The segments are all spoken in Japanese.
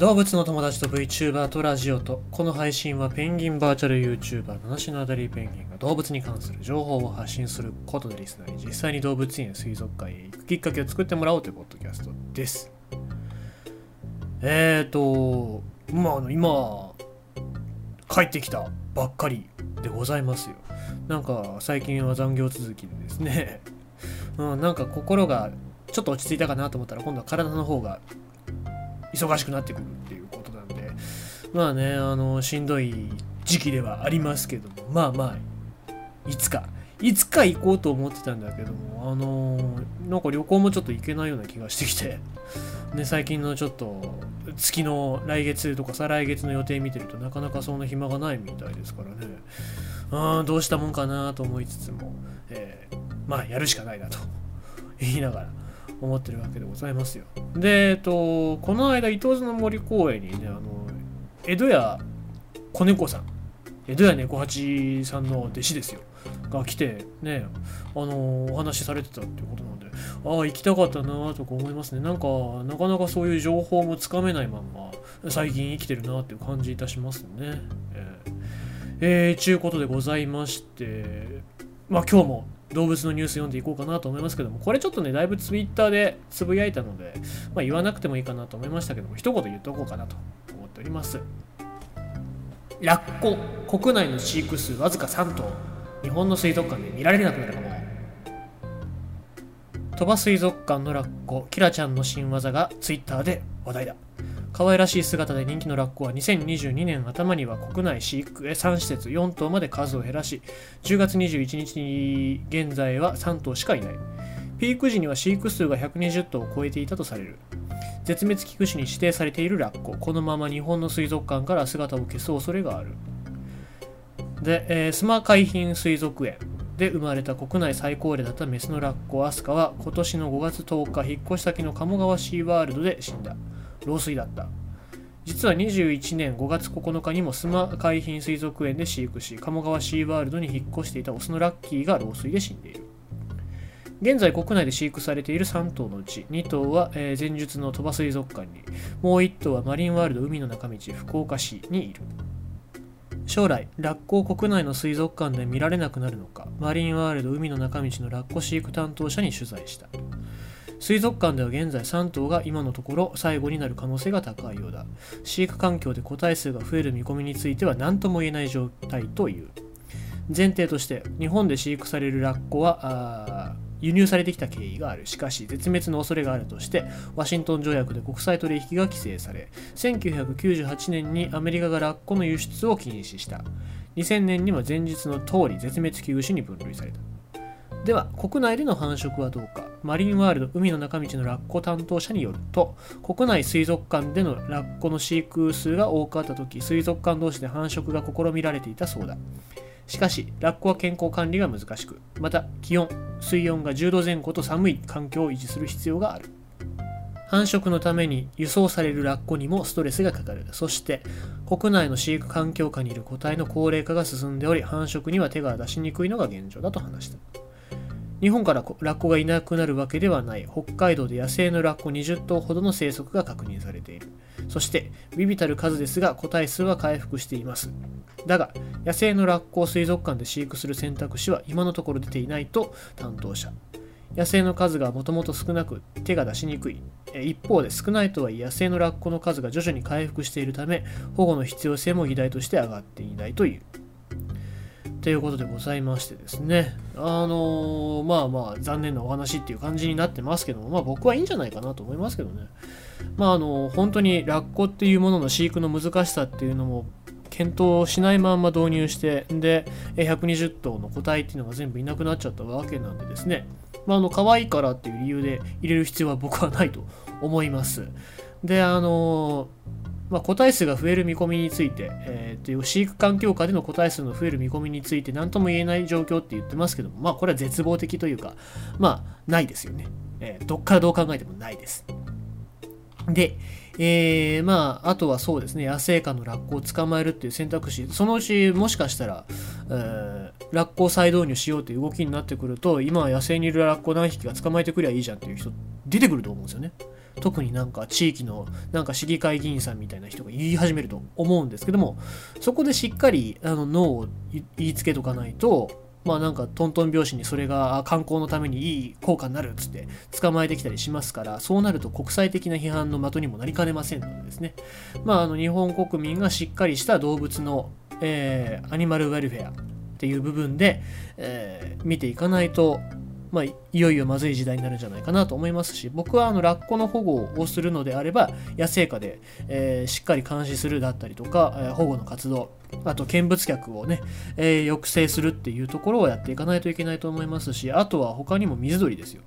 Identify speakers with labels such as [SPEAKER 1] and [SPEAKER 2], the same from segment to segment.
[SPEAKER 1] 動物の友達と VTuber とラジオとこの配信はペンギンバーチャル YouTuber 七種のあたりペンギンが動物に関する情報を発信することでリスナーに実際に動物園水族館へ行くきっかけを作ってもらおうというポッドキャストです。えーとまああの今帰ってきたばっかりでございますよ。なんか最近は残業続きでですね。うん、なんか心がちょっと落ち着いたかなと思ったら今度は体の方が忙しくなってくるっていうことなんでまあねあのしんどい時期ではありますけどもまあまあいつかいつか行こうと思ってたんだけどもあのなんか旅行もちょっと行けないような気がしてきてね最近のちょっと月の来月とか再来月の予定見てるとなかなかそんな暇がないみたいですからね。あどうしたもんかなと思いつつも、えー、まあやるしかないなと言いながら。思ってるわけでございますよ。で、えっと、この間、伊東津の森公園にね、あの、江戸屋子猫さん、江戸屋猫八さんの弟子ですよ、が来て、ね、あの、お話しされてたっていうことなんで、ああ、行きたかったなとか思いますね。なんか、なかなかそういう情報もつかめないまんま、最近生きてるなっていう感じいたしますね。えー、えー、ちゅうことでございまして、まあ今日も動物のニュース読んでいこうかなと思いますけども、これちょっとね、だいぶツイッターでつぶやいたので、まあ、言わなくてもいいかなと思いましたけども、一言言っておこうかなと思っております。ラッコ、国内の飼育数わずか3頭、日本の水族館で見られなくなるかも。鳥羽水族館のラッコ、キラちゃんの新技がツイッターで話題だ。可愛らしい姿で人気のラッコは2022年頭には国内飼育3施設4頭まで数を減らし10月21日に現在は3頭しかいない。ピーク時には飼育数が120頭を超えていたとされる。絶滅危惧種に指定されているラッコ。このまま日本の水族館から姿を消す恐れがある。で、えー、スマ海浜水族園で生まれた国内最高齢だったメスのラッコアスカは今年の5月10日引っ越し先の鴨川シーワールドで死んだ。老衰だった。実は21年5月9日にも須磨海浜水族園で飼育し鴨川シーワールドに引っ越していたオスのラッキーが老衰で死んでいる。現在国内で飼育されている3頭のうち2頭は、え、前述の鳥羽水族館にもう1頭はマリンワールド海の中道福岡市にいる。将来ラッコを国内の水族館で見られなくなるのかマリンワールド海の中道のラッコ飼育担当者に取材した。水族館では現在3頭が今のところ最後になる可能性が高いようだ。飼育環境で個体数が増える見込みについては何とも言えない状態という。前提として日本で飼育されるラッコは輸入されてきた経緯がある。しかし絶滅の恐れがあるとしてワシントン条約で国際取引が規制され1998年にアメリカがラッコの輸出を禁止した。2000年には前日の通り絶滅危惧種に分類された。では国内での繁殖はどうか。マリンワールド海の中道のラッコ担当者によると国内水族館でのラッコの飼育数が多かった時水族館同士で繁殖が試みられていたそうだ。しかしラッコは健康管理が難しくまた気温水温が10度前後と寒い環境を維持する必要がある。繁殖のために輸送されるラッコにもストレスがかかる。そして国内の飼育環境下にいる個体の高齢化が進んでおり繁殖には手が出しにくいのが現状だと話した日本からラッコがいなくなるわけではない。北海道で野生のラッコ20頭ほどの生息が確認されている。そして微々たる数ですが個体数は回復しています。だが野生のラッコを水族館で飼育する選択肢は今のところ出ていないと担当者。野生の数がもともと少なく手が出しにくい。一方で少ないとはいえ野生のラッコの数が徐々に回復しているため保護の必要性も議題として上がっていないという。ということでございましてですね。あのー、まあまあ、残念なお話っていう感じになってますけども、まあ僕はいいんじゃないかなと思いますけどね。まああの、本当にラッコっていうものの飼育の難しさっていうのも、検討しないまんま導入して、で、120頭の個体っていうのが全部いなくなっちゃったわけなんでですね。まああの、可愛いからっていう理由で入れる必要は僕はないと思います。で、あのーまあ、個体数が増える見込みについて、えー、という飼育環境下での個体数の増える見込みについて何とも言えない状況って言ってますけども、まあ、これは絶望的というか、まあ、ないですよね。えー、どっからどう考えてもないです。で、えー、まあ、あとはそうですね、野生下のラッコを捕まえるっていう選択肢、そのうちもしかしたら、えーラッコを再導入しようという動きになってくると今は野生にいるラッコ何匹か捕まえてくりゃいいじゃんっていう人出てくると思うんですよね。特になんか地域のなんか市議会議員さんみたいな人が言い始めると思うんですけどもそこでしっかりあのノーを言いつけとかないとまあなんかトントン拍子にそれが観光のためにいい効果になるっつって捕まえてきたりしますからそうなると国際的な批判の的にもなりかねませんのでですね。まああの日本国民がしっかりした動物の、えー、アニマルウェルフェアっていう部分で、えー、見ていかないとまあ、いよいよまずい時代になるんじゃないかなと思いますし僕はあのラッコの保護をするのであれば野生下で、えー、しっかり監視するだったりとか、えー、保護の活動あと見物客をね、えー、抑制するっていうところをやっていかないといけないと思いますしあとは他にも水鳥ですよ。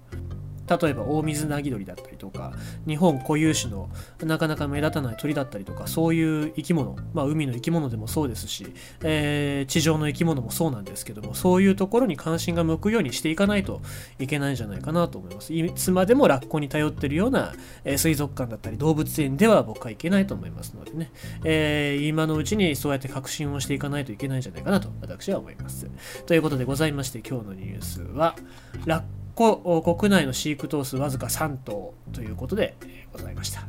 [SPEAKER 1] 例えばオオミズナギドリだったりとか日本固有種のなかなか目立たない鳥だったりとかそういう生き物、まあ、海の生き物でもそうですし、えー、地上の生き物もそうなんですけどもそういうところに関心が向くようにしていかないといけないんじゃないかなと思います。いつまでもラッコに頼ってるような、えー、水族館だったり動物園では僕はいけないと思いますのでね、えー、今のうちにそうやって確信をしていかないといけないんじゃないかなと私は思います。ということでございまして今日のニュースはラッコ国内の飼育頭数わずか3頭ということでございました。